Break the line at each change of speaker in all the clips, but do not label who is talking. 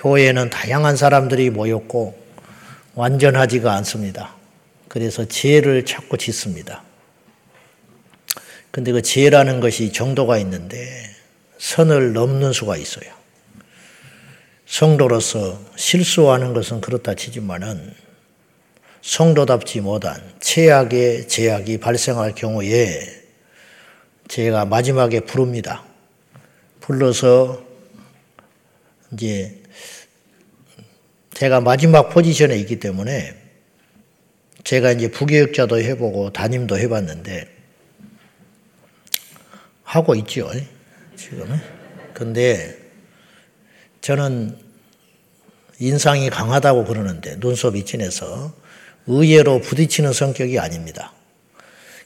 교회에는 다양한 사람들이 모였고 완전하지가 않습니다. 그래서 죄를 찾고 짓습니다. 근데 그 죄라는 것이 정도가 있는데 선을 넘는 수가 있어요. 성도로서 실수하는 것은 그렇다 치지만은 성도답지 못한 최악의 제약이 발생할 경우에 제가 마지막에 부릅니다. 불러서 이제 제가 마지막 포지션에 있기 때문에 제가 이제 부교육자도 해보고 담임도 해봤는데 하고 있죠 지금은. 근데 저는 인상이 강하다고 그러는데 눈썹이 진해서 의외로 부딪히는 성격이 아닙니다.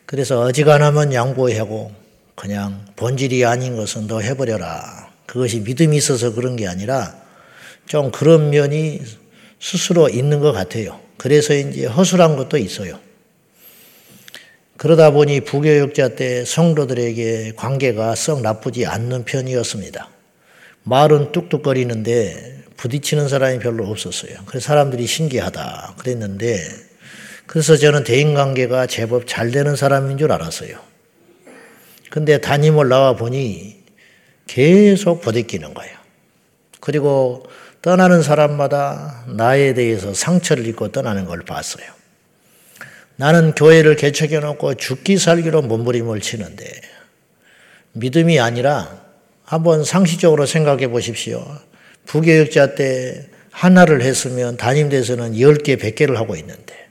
그래서 어지간하면 양보하고 그냥 본질이 아닌 것은 너 해버려라. 그것이 믿음이 있어서 그런 게 아니라 좀 그런 면이 스스로 있는 것 같아요. 그래서 이제 허술한 것도 있어요. 그러다 보니 부교육자 때 성도들에게 관계가 썩 나쁘지 않는 편이었습니다. 말은 뚝뚝거리는데 부딪히는 사람이 별로 없었어요. 그래서 사람들이 신기하다 그랬는데 그래서 저는 대인관계가 제법 잘 되는 사람인 줄 알았어요. 근데 담임을 나와 보니 계속 부딪히는 거예요. 그리고 떠나는 사람마다 나에 대해서 상처를 입고 떠나는 걸 봤어요. 나는 교회를 개척해 놓고 죽기 살기로 몸부림을 치는데 믿음이 아니라 한번 상식적으로 생각해 보십시오. 부교육자 때 하나를 했으면 담임 돼서는 10개, 100개를 하고 있는데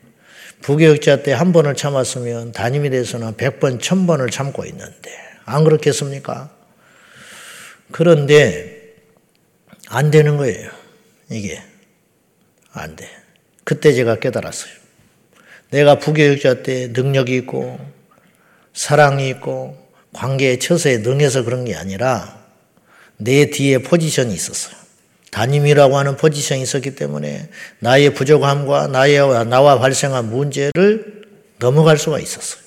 부교육자 때 한 번을 참았으면 담임이 돼서는 100번, 1000번을 참고 있는데 안 그렇겠습니까? 그런데 안 되는 거예요. 이게 안 돼. 그때 제가 깨달았어요. 내가 부교육자 때 능력이 있고 사랑이 있고 관계의 처세에 능해서 그런 게 아니라 내 뒤에 포지션이 있었어요. 담임이라고 하는 포지션이 있었기 때문에 나의 부족함과 나의 나와 발생한 문제를 넘어갈 수가 있었어요.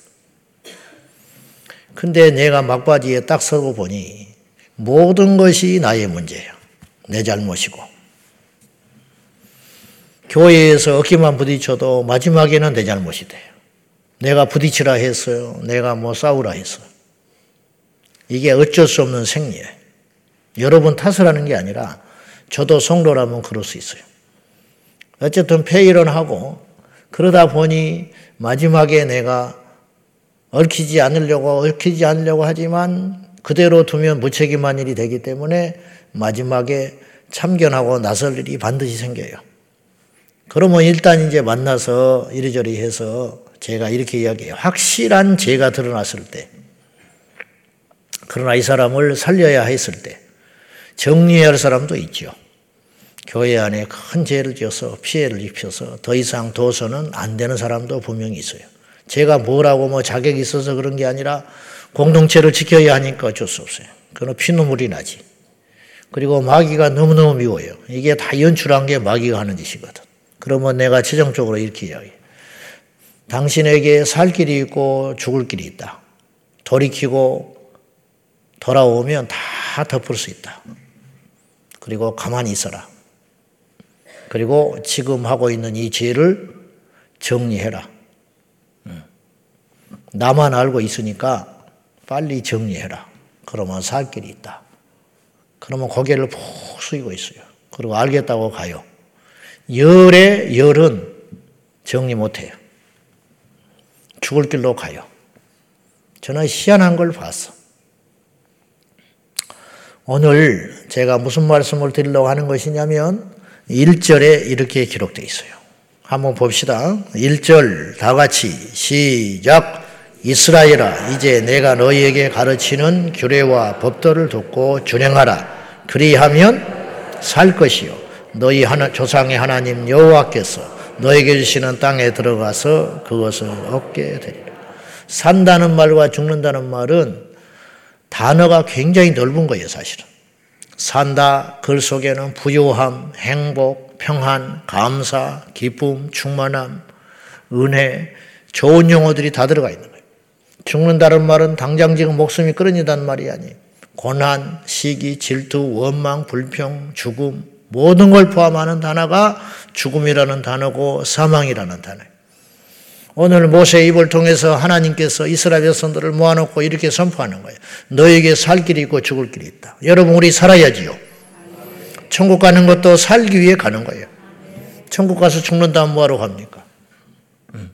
근데 내가 막바지에 딱 서고 보니 모든 것이 나의 문제예요. 내 잘못이고. 교회에서 어깨만 부딪혀도 마지막에는 내 잘못이 돼요. 내가 부딪히라 했어요. 내가 뭐 싸우라 했어요. 이게 어쩔 수 없는 생리예요. 여러분 탓을 하는 게 아니라 저도 성도라면 그럴 수 있어요. 어쨌든 폐일은 하고 그러다 보니 마지막에 내가 얽히지 않으려고 얽히지 않으려고 하지만 그대로 두면 무책임한 일이 되기 때문에 마지막에 참견하고 나설 일이 반드시 생겨요. 그러면 일단 이제 만나서 이리저리 해서 제가 이렇게 이야기해요. 확실한 죄가 드러났을 때, 그러나 이 사람을 살려야 했을 때, 정리해야 할 사람도 있죠. 교회 안에 큰 죄를 지어서 피해를 입혀서 더 이상 둬서는 안 되는 사람도 분명히 있어요. 제가 뭐라고 뭐 자격이 있어서 그런 게 아니라 공동체를 지켜야 하니까 어쩔 수 없어요. 그건 피눈물이 나지. 그리고 마귀가 너무너무 미워요. 이게 다 연출한 게 마귀가 하는 짓이거든. 그러면 내가 최종적으로 이렇게 이야기해. 당신에게 살 길이 있고 죽을 길이 있다. 돌이키고 돌아오면 다 덮을 수 있다. 그리고 가만히 있어라. 그리고 지금 하고 있는 이 죄를 정리해라. 나만 알고 있으니까 빨리 정리해라. 그러면 살 길이 있다. 그러면 고개를 푹 숙이고 있어요. 그리고 알겠다고 가요. 열의 열은 정리 못해요. 죽을 길로 가요. 저는 희한한 걸 봤어. 오늘 제가 무슨 말씀을 드리려고 하는 것이냐면 1절에 이렇게 기록되어 있어요. 한번 봅시다. 1절 다 같이 시작. 이스라엘아 이제 내가 너희에게 가르치는 규례와 법도를 듣고 준행하라. 그리하면 살 것이요 너희 하나, 조상의 하나님 여호와께서 너에게 주시는 땅에 들어가서 그것을 얻게 되리라. 산다는 말과 죽는다는 말은 단어가 굉장히 넓은 거예요, 사실은. 산다, 글 속에는 부유함, 행복, 평안, 감사, 기쁨, 충만함, 은혜, 좋은 용어들이 다 들어가 있는 거예요. 죽는다는 말은 당장 지금 목숨이 끊어진다는 말이 아니에요. 고난, 시기, 질투, 원망, 불평, 죽음, 모든 걸 포함하는 단어가 죽음이라는 단어고 사망이라는 단어예요. 오늘 모세 입을 통해서 하나님께서 이스라엘 백성들을 모아놓고 이렇게 선포하는 거예요. 너에게 살 길이 있고 죽을 길이 있다. 여러분 우리 살아야지요. 천국 가는 것도 살기 위해 가는 거예요. 천국 가서 죽는 다음 뭐하러 갑니까? 음.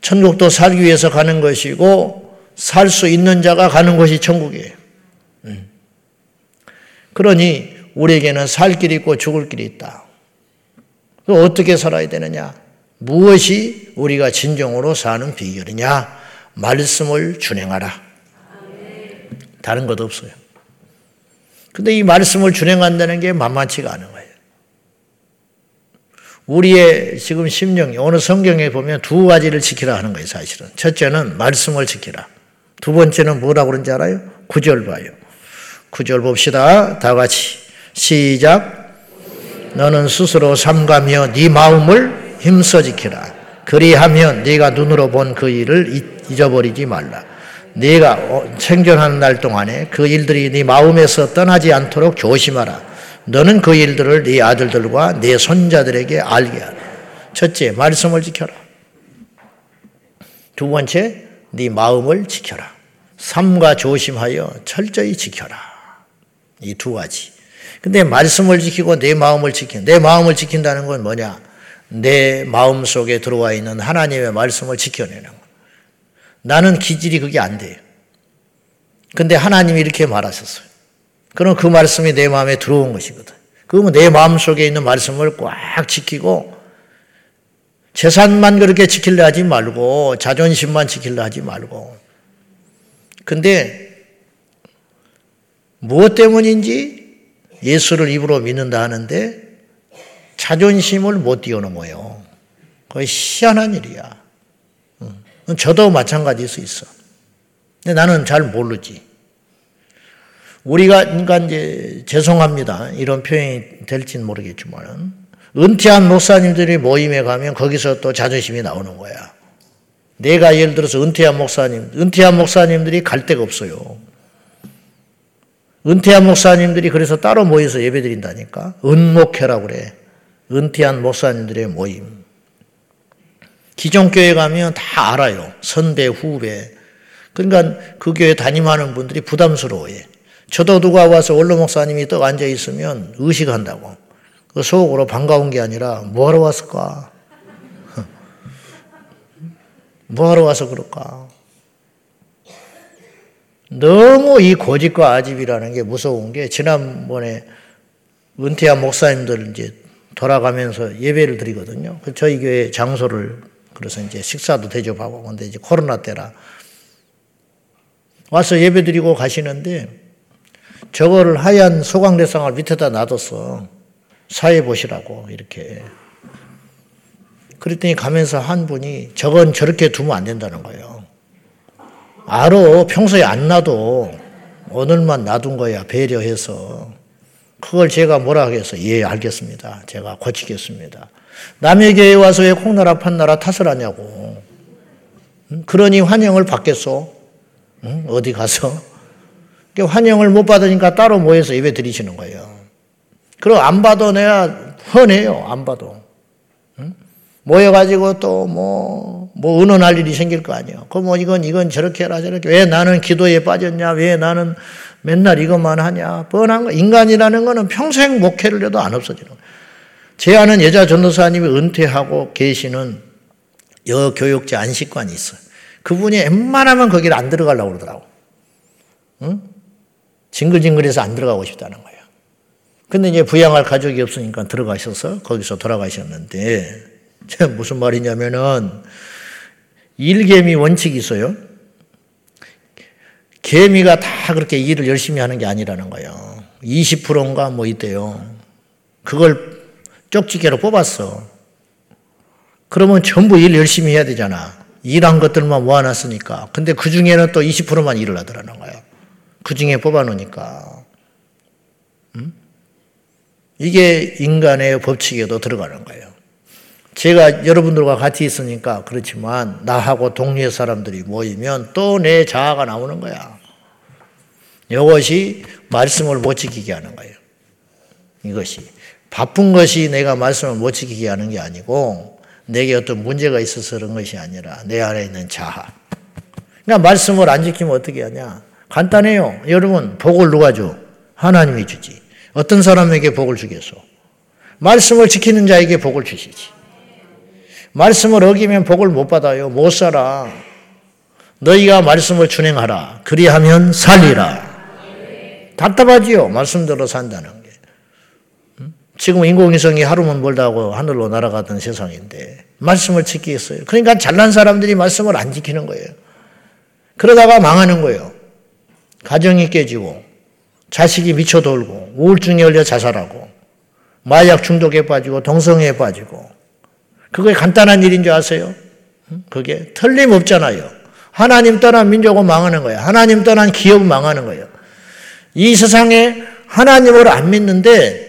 천국도 살기 위해서 가는 것이고 살 수 있는 자가 가는 것이 천국이에요. 음. 그러니 우리에게는 살 길이 있고 죽을 길이 있다. 어떻게 살아야 되느냐? 무엇이 우리가 진정으로 사는 비결이냐? 말씀을 준행하라. 다른 것 없어요. 근데 이 말씀을 준행한다는 게 만만치가 않은 거예요. 우리의 지금 심령이 오늘 성경에 보면 두 가지를 지키라 하는 거예요, 사실은. 첫째는 말씀을 지키라. 두 번째는 뭐라고 그런지 알아요? 구절 봐요. 구절 봅시다. 다 같이. 시작. 너는 스스로 삼가며 네 마음을 힘써 지키라. 그리하면 네가 눈으로 본 그 일을 잊어버리지 말라. 네가 어, 생존하는 날 동안에 그 일들이 네 마음에서 떠나지 않도록 조심하라. 너는 그 일들을 네 아들들과 네 손자들에게 알게 하라. 첫째, 말씀을 지켜라. 두 번째, 네 마음을 지켜라. 삼가 조심하여 철저히 지켜라. 이 두 가지. 근데 말씀을 지키고 내 마음을 지킨, 내 마음을 지킨다는 건 뭐냐? 내 마음 속에 들어와 있는 하나님의 말씀을 지켜내는 거. 나는 기질이 그게 안 돼요. 근데 하나님이 이렇게 말하셨어요. 그럼 그 말씀이 내 마음에 들어온 것이거든. 그러면 내 마음 속에 있는 말씀을 꽉 지키고 재산만 그렇게 지킬려 하지 말고 자존심만 지킬려 하지 말고 근데 무엇 때문인지 예수를 입으로 믿는다 하는데 자존심을 못 뛰어넘어요. 거의 희한한 일이야. 저도 마찬가지일 수 있어. 근데 나는 잘 모르지. 우리가, 그러니까 이제, 죄송합니다. 이런 표현이 될지는 모르겠지만, 은퇴한 목사님들이 모임에 가면 거기서 또 자존심이 나오는 거야. 내가 예를 들어서 은퇴한 목사님, 은퇴한 목사님들이 갈 데가 없어요. 은퇴한 목사님들이 그래서 따로 모여서 예배 드린다니까. 은목회라고 그래. 은퇴한 목사님들의 모임. 기존 교회 가면 다 알아요. 선배, 후배. 그러니까 그 교회 담임하는 분들이 부담스러워해. 저도 누가 와서 원로 목사님이 떡 앉아 있으면 의식한다고. 그 속으로 반가운 게 아니라 뭐하러 왔을까? 뭐하러 와서 그럴까? 너무 이 고집과 아집이라는 게 무서운 게 지난번에 은퇴한 목사님들 이제 돌아가면서 예배를 드리거든요. 그 저희 교회 장소를 그래서 이제 식사도 대접하고 근데 이제 코로나 때라 와서 예배 드리고 가시는데 저거를 하얀 소강대상을 밑에다 놔뒀어. 사회 보시라고 이렇게 그랬더니 가면서 한 분이 저건 저렇게 두면 안 된다는 거예요. 알어. 평소에 안 놔도 오늘만 놔둔 거야. 배려해서. 그걸 제가 뭐라 하겠어. 예, 알겠습니다. 제가 고치겠습니다. 남의 교회에 와서 왜 콩나라 판나라 탓을 하냐고. 그러니 환영을 받겠소. 어디 가서. 환영을 못 받으니까 따로 모여서 예배 드리시는 거예요. 그럼 안 내가 훤해요. 안 봐도. 모여가지고 또 뭐, 뭐, 의논할 일이 생길 거 아니에요. 그럼 뭐 이건, 이건 저렇게 해라, 저렇게. 왜 나는 기도에 빠졌냐? 왜 나는 맨날 이것만 하냐? 뻔한 거. 인간이라는 거는 평생 목회를 해도 안 없어지는 거예요. 제 아는 여자 전도사님이 은퇴하고 계시는 여교육제 안식관이 있어요. 그분이 웬만하면 거기를 안 들어가려고 그러더라고. 응? 징글징글해서 안 들어가고 싶다는 거예요. 근데 이제 부양할 가족이 없으니까 들어가셔서 거기서 돌아가셨는데 무슨 말이냐면은 일개미 원칙이 있어요. 개미가 다 그렇게 일을 열심히 하는 게 아니라는 거예요. 20%인가 뭐 있대요. 그걸 쪽지게로 뽑았어. 그러면 전부 일 열심히 해야 되잖아. 일한 것들만 모아놨으니까. 근데 그 중에는 또 20%만 일을 하더라는 거야. 그 중에 뽑아놓으니까. 음? 이게 인간의 법칙에도 들어가는 거예요. 제가 여러분들과 같이 있으니까 그렇지만 나하고 동료의 사람들이 모이면 또 내 자아가 나오는 거야. 이것이 말씀을 못 지키게 하는 거예요. 이것이. 바쁜 것이 내가 말씀을 못 지키게 하는 게 아니고 내게 어떤 문제가 있어서 그런 것이 아니라 내 안에 있는 자하. 그러니까 말씀을 안 지키면 어떻게 하냐? 간단해요. 여러분, 복을 누가 줘? 하나님이 주지. 어떤 사람에게 복을 주겠소? 말씀을 지키는 자에게 복을 주시지. 말씀을 어기면 복을 못 받아요. 못 살아. 너희가 말씀을 준행하라. 그리하면 살리라. 답답하지요. 말씀대로 산다는 게. 지금 인공위성이 하루만 멀다고 하늘로 날아가던 세상인데 말씀을 지키겠어요. 그러니까 잘난 사람들이 말씀을 안 지키는 거예요. 그러다가 망하는 거예요. 가정이 깨지고 자식이 미쳐 돌고 우울증에 걸려 자살하고 마약 중독에 빠지고 동성애에 빠지고 그게 간단한 일인 줄 아세요? 그게 틀림없잖아요. 하나님 떠난 민족은 망하는 거예요. 하나님 떠난 기업은 망하는 거예요. 이 세상에 하나님을 안 믿는데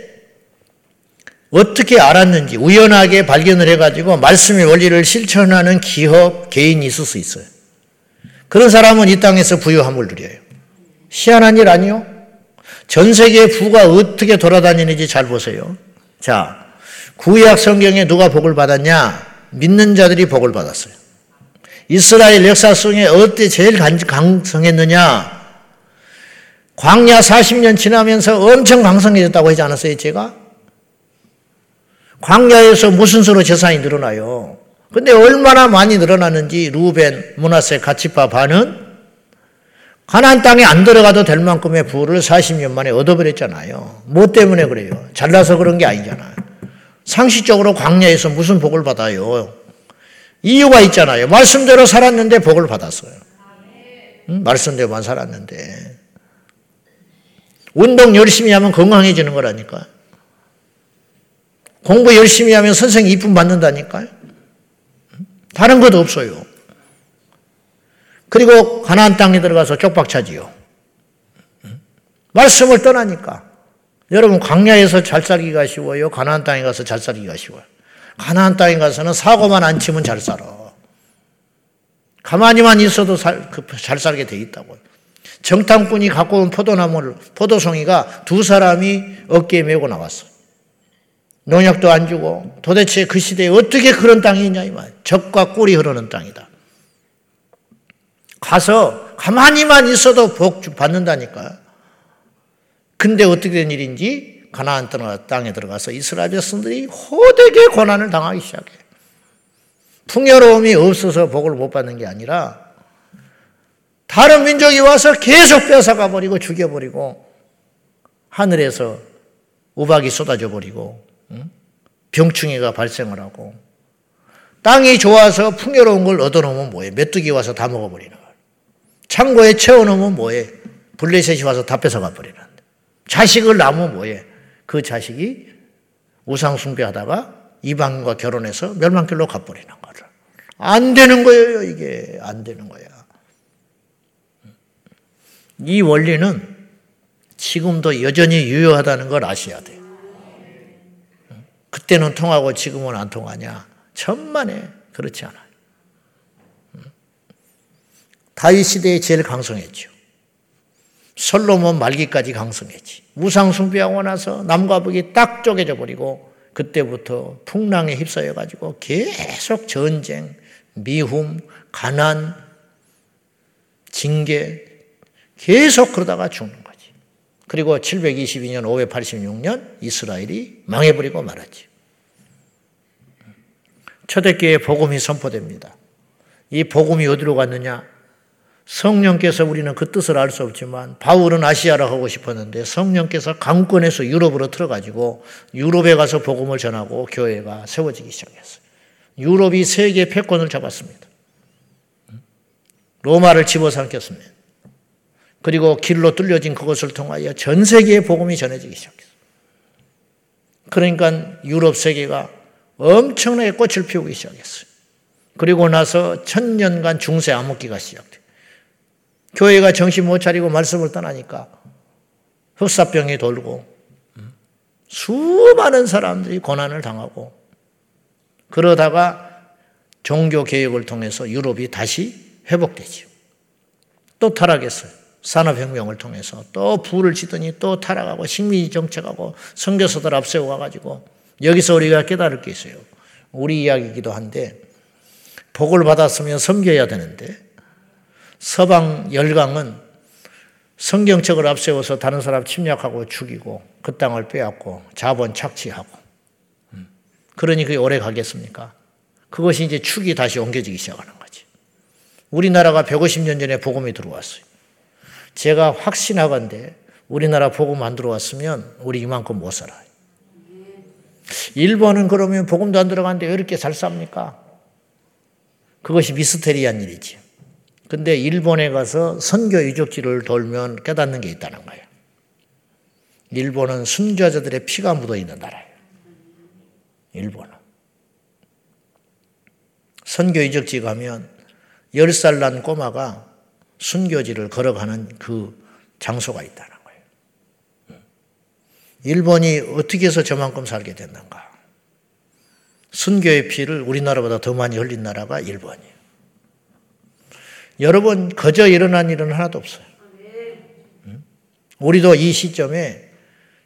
어떻게 알았는지 우연하게 발견을 해가지고 말씀의 원리를 실천하는 기업, 개인이 있을 수 있어요. 그런 사람은 이 땅에서 부유함을 누려요. 희한한 일 아니요? 전 세계 부가 어떻게 돌아다니는지 잘 보세요. 자, 구약 성경에 누가 복을 받았냐? 믿는 자들이 복을 받았어요. 이스라엘 역사 속에 어때 제일 강성했느냐? 광야 40년 지나면서 엄청 강성해졌다고 하지 않았어요, 제가? 광야에서 무슨 수로 재산이 늘어나요? 근데 얼마나 많이 늘어나는지 루벤, 문하세, 가치파 반은 가나안 땅에 안 들어가도 될 만큼의 부를 40년 만에 얻어버렸잖아요. 뭐 때문에 그래요? 잘나서 그런 게 아니잖아요. 상식적으로 광야에서 무슨 복을 받아요? 이유가 있잖아요. 말씀대로 살았는데 복을 받았어요. 응? 말씀대로만 살았는데. 운동 열심히 하면 건강해지는 거라니까. 공부 열심히 하면 선생님 이쁨 받는다니까요. 다른 것도 없어요. 그리고 가나안 땅에 들어가서 쪽박차지요. 말씀을 떠나니까. 여러분 광야에서 잘 살기가 쉬워요. 가나안 땅에 가서 잘 살기가 쉬워요. 가나안 땅에 가서는 사고만 안 치면 잘 살아. 가만히만 있어도 살, 그, 잘 살게 돼 있다고요. 정탐꾼이 갖고 온 포도나무를, 포도송이가 두 사람이 어깨에 메고 나왔어. 농약도 안 주고 도대체 그 시대에 어떻게 그런 땅이 있냐, 이 말. 적과 꿀이 흐르는 땅이다. 가서 가만히만 있어도 복 받는다니까. 근데 어떻게 된 일인지 가나안 땅에 들어가서 이스라엘 백성들이 호되게 고난을 당하기 시작해. 풍요로움이 없어서 복을 못 받는 게 아니라 다른 민족이 와서 계속 뺏어가 버리고 죽여버리고 하늘에서 우박이 쏟아져 버리고 병충해가 발생을 하고 땅이 좋아서 풍요로운 걸 얻어놓으면 뭐해? 메뚜기 와서 다 먹어버리는 거야. 창고에 채워놓으면 뭐해? 블레셋이 와서 다 뺏어가 버리는 자식을 낳으면 뭐해? 그 자식이 우상숭배하다가 이방인과 결혼해서 멸망길로 가버리는 거를. 안 되는 거예요, 이게. 안 되는 거야. 이 원리는 지금도 여전히 유효하다는 걸 아셔야 돼. 그때는 통하고 지금은 안 통하냐? 천만에 그렇지 않아요. 다윗 시대에 제일 강성했죠. 솔로몬 말기까지 강성했지. 우상 숭배하고 나서 남과 북이 딱 쪼개져 버리고 그때부터 풍랑에 휩싸여 가지고 계속 전쟁, 미움, 가난, 징계 계속 그러다가 죽는 거지. 그리고 722년 586년 이스라엘이 망해버리고 말았지. 초대교회 복음이 선포됩니다. 이 복음이 어디로 갔느냐? 성령께서 우리는 그 뜻을 알 수 없지만 바울은 아시아로 가고 싶었는데 성령께서 강권에서 유럽으로 틀어가지고 유럽에 가서 복음을 전하고 교회가 세워지기 시작했어요. 유럽이 세계 패권을 잡았습니다. 로마를 집어삼켰습니다. 그리고 길로 뚫려진 그것을 통하여 전 세계에 복음이 전해지기 시작했어요. 그러니까 유럽 세계가 엄청나게 꽃을 피우기 시작했어요. 그리고 나서 천년간 중세 암흑기가 시작돼요. 교회가 정신 못 차리고 말씀을 떠나니까 흑사병이 돌고 수많은 사람들이 고난을 당하고 그러다가 종교 개혁을 통해서 유럽이 다시 회복되지또 타락했어요. 산업혁명을 통해서 또 부를 지더니 또 타락하고 식민지 정책하고 선교사들 앞세워 가지고 여기서 우리가 깨달을 게 있어요. 우리 이야기이기도 한데 복을 받았으면 섬겨야 되는데 서방 열강은 성경책을 앞세워서 다른 사람 침략하고 죽이고 그 땅을 빼앗고 자본 착취하고 음. 그러니 그게 오래 가겠습니까? 그것이 이제 축이 다시 옮겨지기 시작하는 거지. 우리나라가 150년 전에 복음이 들어왔어요. 제가 확신하건데 우리나라 복음 안 들어왔으면 우리 이만큼 못 살아요. 일본은 그러면 복음도 안 들어가는데 왜 이렇게 잘 삽니까? 그것이 미스테리한 일이지. 근데 일본에 가서 선교 유적지를 돌면 깨닫는 게 있다는 거예요. 일본은 순교자들의 피가 묻어 있는 나라예요. 일본은. 선교 유적지 가면 10살 난 꼬마가 순교지를 걸어가는 그 장소가 있다는 거예요. 일본이 어떻게 해서 저만큼 살게 됐는가? 순교의 피를 우리나라보다 더 많이 흘린 나라가 일본이에요. 여러분, 거저 일어난 일은 하나도 없어요. 우리도 이 시점에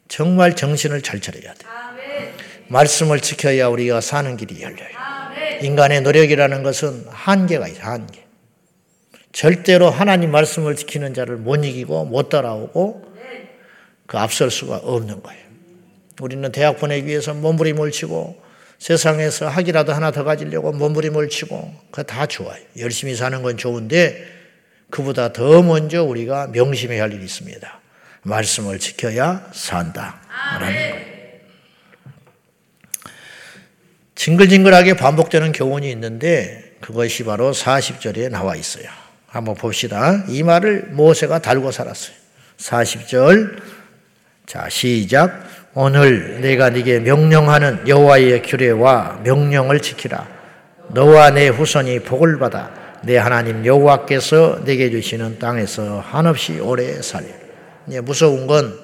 정말 정신을 잘 차려야 돼. 말씀을 지켜야 우리가 사는 길이 열려요. 인간의 노력이라는 것은 한계가 있어요, 한계. 절대로 하나님 말씀을 지키는 자를 못 이기고 못 따라오고 그 앞설 수가 없는 거예요. 우리는 대학 보내기 위해서 몸부림을 치고 세상에서 학이라도 하나 더 가지려고 몸부림을 치고 그거 다 좋아요. 열심히 사는 건 좋은데 그보다 더 먼저 우리가 명심해야 할 일이 있습니다. 말씀을 지켜야 산다. 라는 거예요. 징글징글하게 반복되는 교훈이 있는데 그것이 바로 40절에 나와 있어요. 한번 봅시다. 이 말을 모세가 달고 살았어요. 40절. 자, 시작. 오늘 내가 네게 명령하는 여호와의 규례와 명령을 지키라. 너와 내 후손이 복을 받아 내 하나님 여호와께서 내게 주시는 땅에서 한없이 오래 살리라. 예, 무서운 건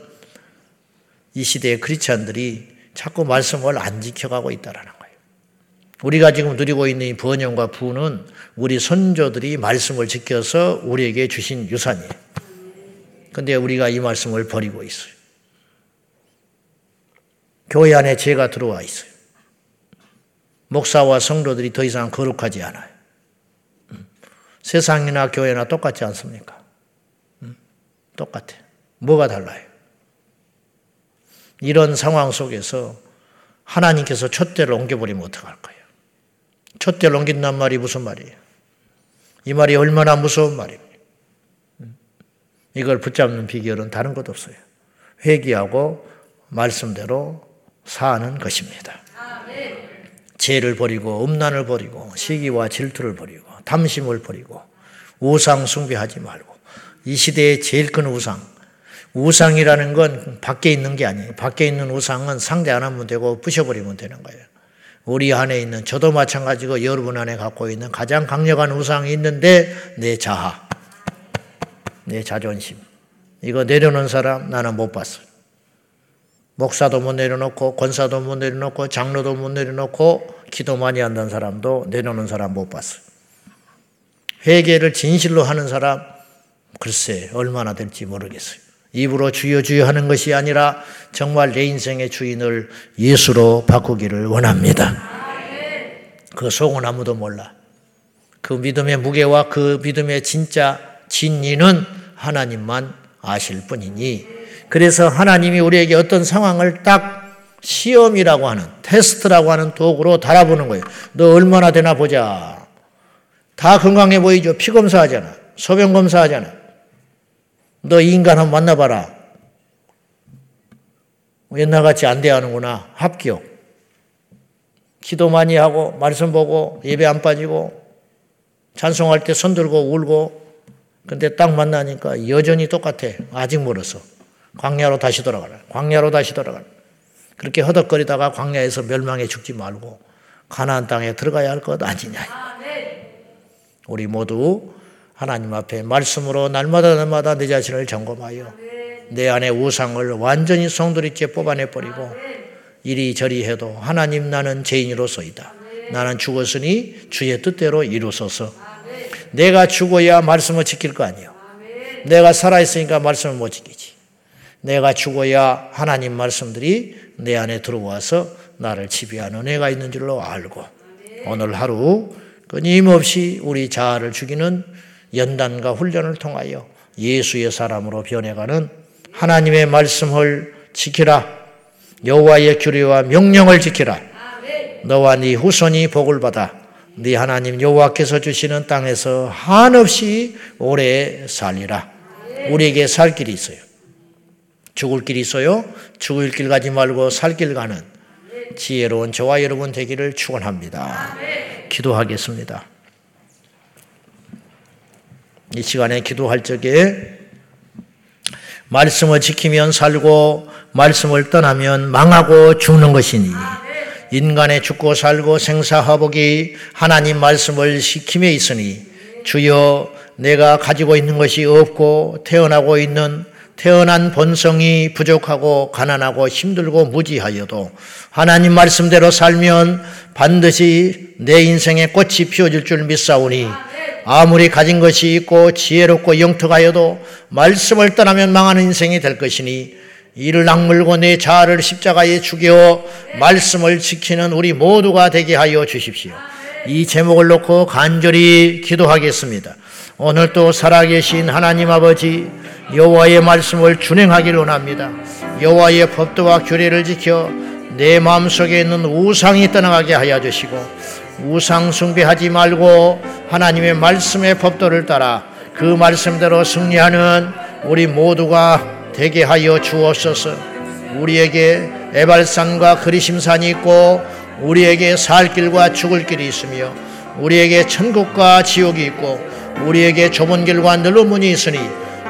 이 시대의 크리스천들이 자꾸 말씀을 안 지켜가고 있다라는 거예요. 우리가 지금 누리고 있는 이 번영과 부는 우리 선조들이 말씀을 지켜서 우리에게 주신 유산이에요. 근데 우리가 이 말씀을 버리고 있어요. 교회 안에 죄가 들어와 있어요. 목사와 성도들이 더 이상 거룩하지 않아요. 음. 세상이나 교회나 똑같지 않습니까? 음. 똑같아. 뭐가 달라요? 이런 상황 속에서 하나님께서 촛대를 옮겨버리면 어떡할 거예요? 촛대를 옮긴단 말이 무슨 말이에요? 이 말이 얼마나 무서운 말입니까? 음. 이걸 붙잡는 비결은 다른 것 없어요. 회개하고 말씀대로 사는 것입니다. 죄를 버리고 음란을 버리고 시기와 질투를 버리고 탐심을 버리고 우상 숭배하지 말고 이 시대의 제일 큰 우상 우상이라는 건 밖에 있는 게 아니에요. 밖에 있는 우상은 상대 안 하면 되고 부셔버리면 되는 거예요. 우리 안에 있는 저도 마찬가지고 여러분 안에 갖고 있는 가장 강력한 우상이 있는데 내 자아, 내 자존심 이거 내려놓은 사람 나는 못 봤어요. 목사도 못 내려놓고 권사도 못 내려놓고 장로도 못 내려놓고 기도 많이 한다는 사람도 내려놓는 사람 못 봤어요. 회개를 진실로 하는 사람 글쎄 얼마나 될지 모르겠어요. 입으로 주여 주여 하는 것이 아니라 정말 내 인생의 주인을 예수로 바꾸기를 원합니다. 그 속은 아무도 몰라. 그 믿음의 무게와 그 믿음의 진짜 진리는 하나님만 아실 뿐이니 그래서 하나님이 우리에게 어떤 상황을 딱 시험이라고 하는 테스트라고 하는 도구로 달아보는 거예요. 너 얼마나 되나 보자. 다 건강해 보이죠. 피 검사하잖아. 소변 검사하잖아. 너 인간 한번 만나봐라. 옛날같이 안 돼하는구나. 합격. 기도 많이 하고 말씀 보고 예배 안 빠지고 찬송할 때 손 들고 울고 근데 딱 만나니까 여전히 똑같아. 아직 멀었어. 광야로 다시 돌아가라. 광야로 다시 돌아가라. 그렇게 허덕거리다가 광야에서 멸망해 죽지 말고 가나안 땅에 들어가야 할 것 아니냐. 우리 모두 하나님 앞에 말씀으로 날마다 날마다 내 자신을 점검하여 내 안에 우상을 완전히 송두리째 뽑아내 버리고 이리저리 해도 하나님 나는 죄인으로서이다. 나는 죽었으니 주의 뜻대로 이루소서. 내가 죽어야 말씀을 지킬 거 아니요. 내가 살아있으니까 말씀을 못 지키지. 내가 죽어야 하나님 말씀들이 내 안에 들어와서 나를 지배하는 은혜가 있는 줄로 알고 오늘 하루 끊임없이 우리 자아를 죽이는 연단과 훈련을 통하여 예수의 사람으로 변해가는 하나님의 말씀을 지키라. 여호와의 규례와 명령을 지키라. 너와 네 후손이 복을 받아 네 하나님 여호와께서 주시는 땅에서 한없이 오래 살리라. 우리에게 살 길이 있어요. 죽을 길이 있어요. 죽을 길 가지 말고 살 길 가는 지혜로운 저와 여러분 되기를 축원합니다. 기도하겠습니다. 이 시간에 기도할 적에 말씀을 지키면 살고 말씀을 떠나면 망하고 죽는 것이니 인간의 죽고 살고 생사화복이 하나님 말씀을 지킴에 있으니 주여 내가 가지고 있는 것이 없고 태어나고 있는 태어난 본성이 부족하고 가난하고 힘들고 무지하여도 하나님 말씀대로 살면 반드시 내 인생의 꽃이 피어질 줄 믿사오니 아무리 가진 것이 있고 지혜롭고 영특하여도 말씀을 떠나면 망하는 인생이 될 것이니 이를 악물고 내 자아를 십자가에 죽여 말씀을 지키는 우리 모두가 되게 하여 주십시오. 이 제목을 놓고 간절히 기도하겠습니다. 오늘 또 살아계신 하나님 아버지 여호와의 말씀을 준행하길 원합니다. 여호와의 법도와 규례를 지켜 내 마음속에 있는 우상이 떠나가게 하여 주시고 우상 숭배하지 말고 하나님의 말씀의 법도를 따라 그 말씀대로 승리하는 우리 모두가 되게 하여 주옵소서. 우리에게 에발산과 그리심산이 있고 우리에게 살 길과 죽을 길이 있으며 우리에게 천국과 지옥이 있고 우리에게 좁은 길과 넓은 문이 있으니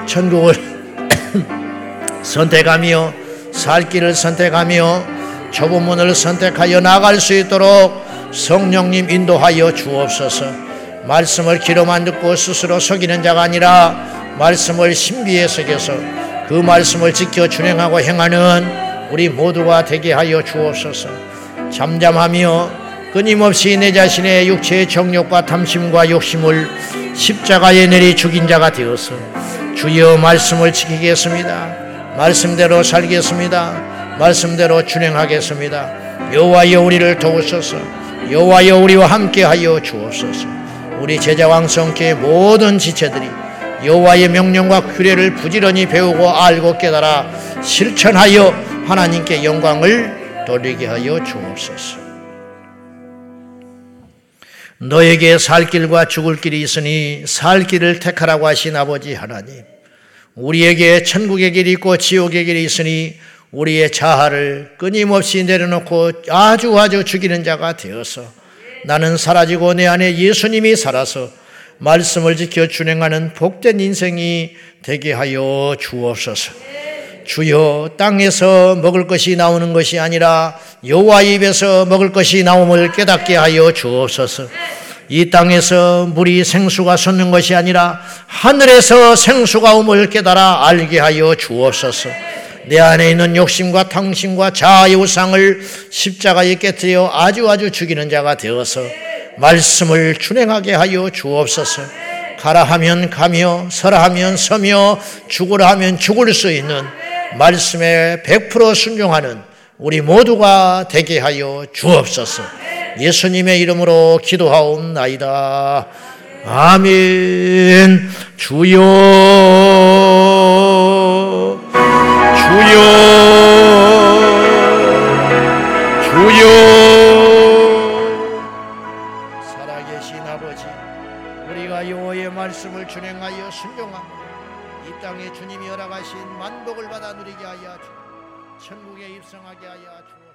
천국을 선택하며 살 길을 선택하며 좁은 문을 선택하여 나갈 수 있도록 성령님 인도하여 주옵소서. 말씀을 귀로만 듣고 스스로 속이는 자가 아니라 말씀을 신비에 새겨서 그 말씀을 지켜 준행하고 행하는 우리 모두가 되게 하여 주옵소서. 잠잠하며 끊임없이 내 자신의 육체의 정욕과 탐심과 욕심을 십자가에 내리 죽인 자가 되어서 주여 말씀을 지키겠습니다. 말씀대로 살겠습니다. 말씀대로 준행하겠습니다. 여호와여 우리를 도우소서. 여호와여 우리와 함께하여 주옵소서. 우리 제자 왕성케 모든 지체들이 여호와의 명령과 규례를 부지런히 배우고 알고 깨달아 실천하여 하나님께 영광을 돌리게 하여 주옵소서. 너에게 살 길과 죽을 길이 있으니 살 길을 택하라고 하신 아버지 하나님. 우리에게 천국의 길이 있고 지옥의 길이 있으니 우리의 자아를 끊임없이 내려놓고 아주 아주 죽이는 자가 되어서 나는 사라지고 내 안에 예수님이 살아서 말씀을 지켜 준행하는 복된 인생이 되게 하여 주옵소서. 주여 땅에서 먹을 것이 나오는 것이 아니라 여호와 입에서 먹을 것이 나옴을 깨닫게 하여 주옵소서. 이 땅에서 물이 생수가 솟는 것이 아니라 하늘에서 생수가 옴을 깨달아 알게 하여 주옵소서. 내 안에 있는 욕심과 탕심과 자아의 우상을 십자가에 깨뜨려 아주 아주 죽이는 자가 되어서 말씀을 준행하게 하여 주옵소서. 가라 하면 가며 서라 하면 서며 죽으라 하면 죽을 수 있는 말씀에 100% 순종하는 우리 모두가 되게 하여 주옵소서. 예수님의 이름으로 기도하옵나이다. 아멘. 주여, 주님이 허락하신 만복을 받아 누리게 하여 주, 천국에 입성하게 하여 주옵소서.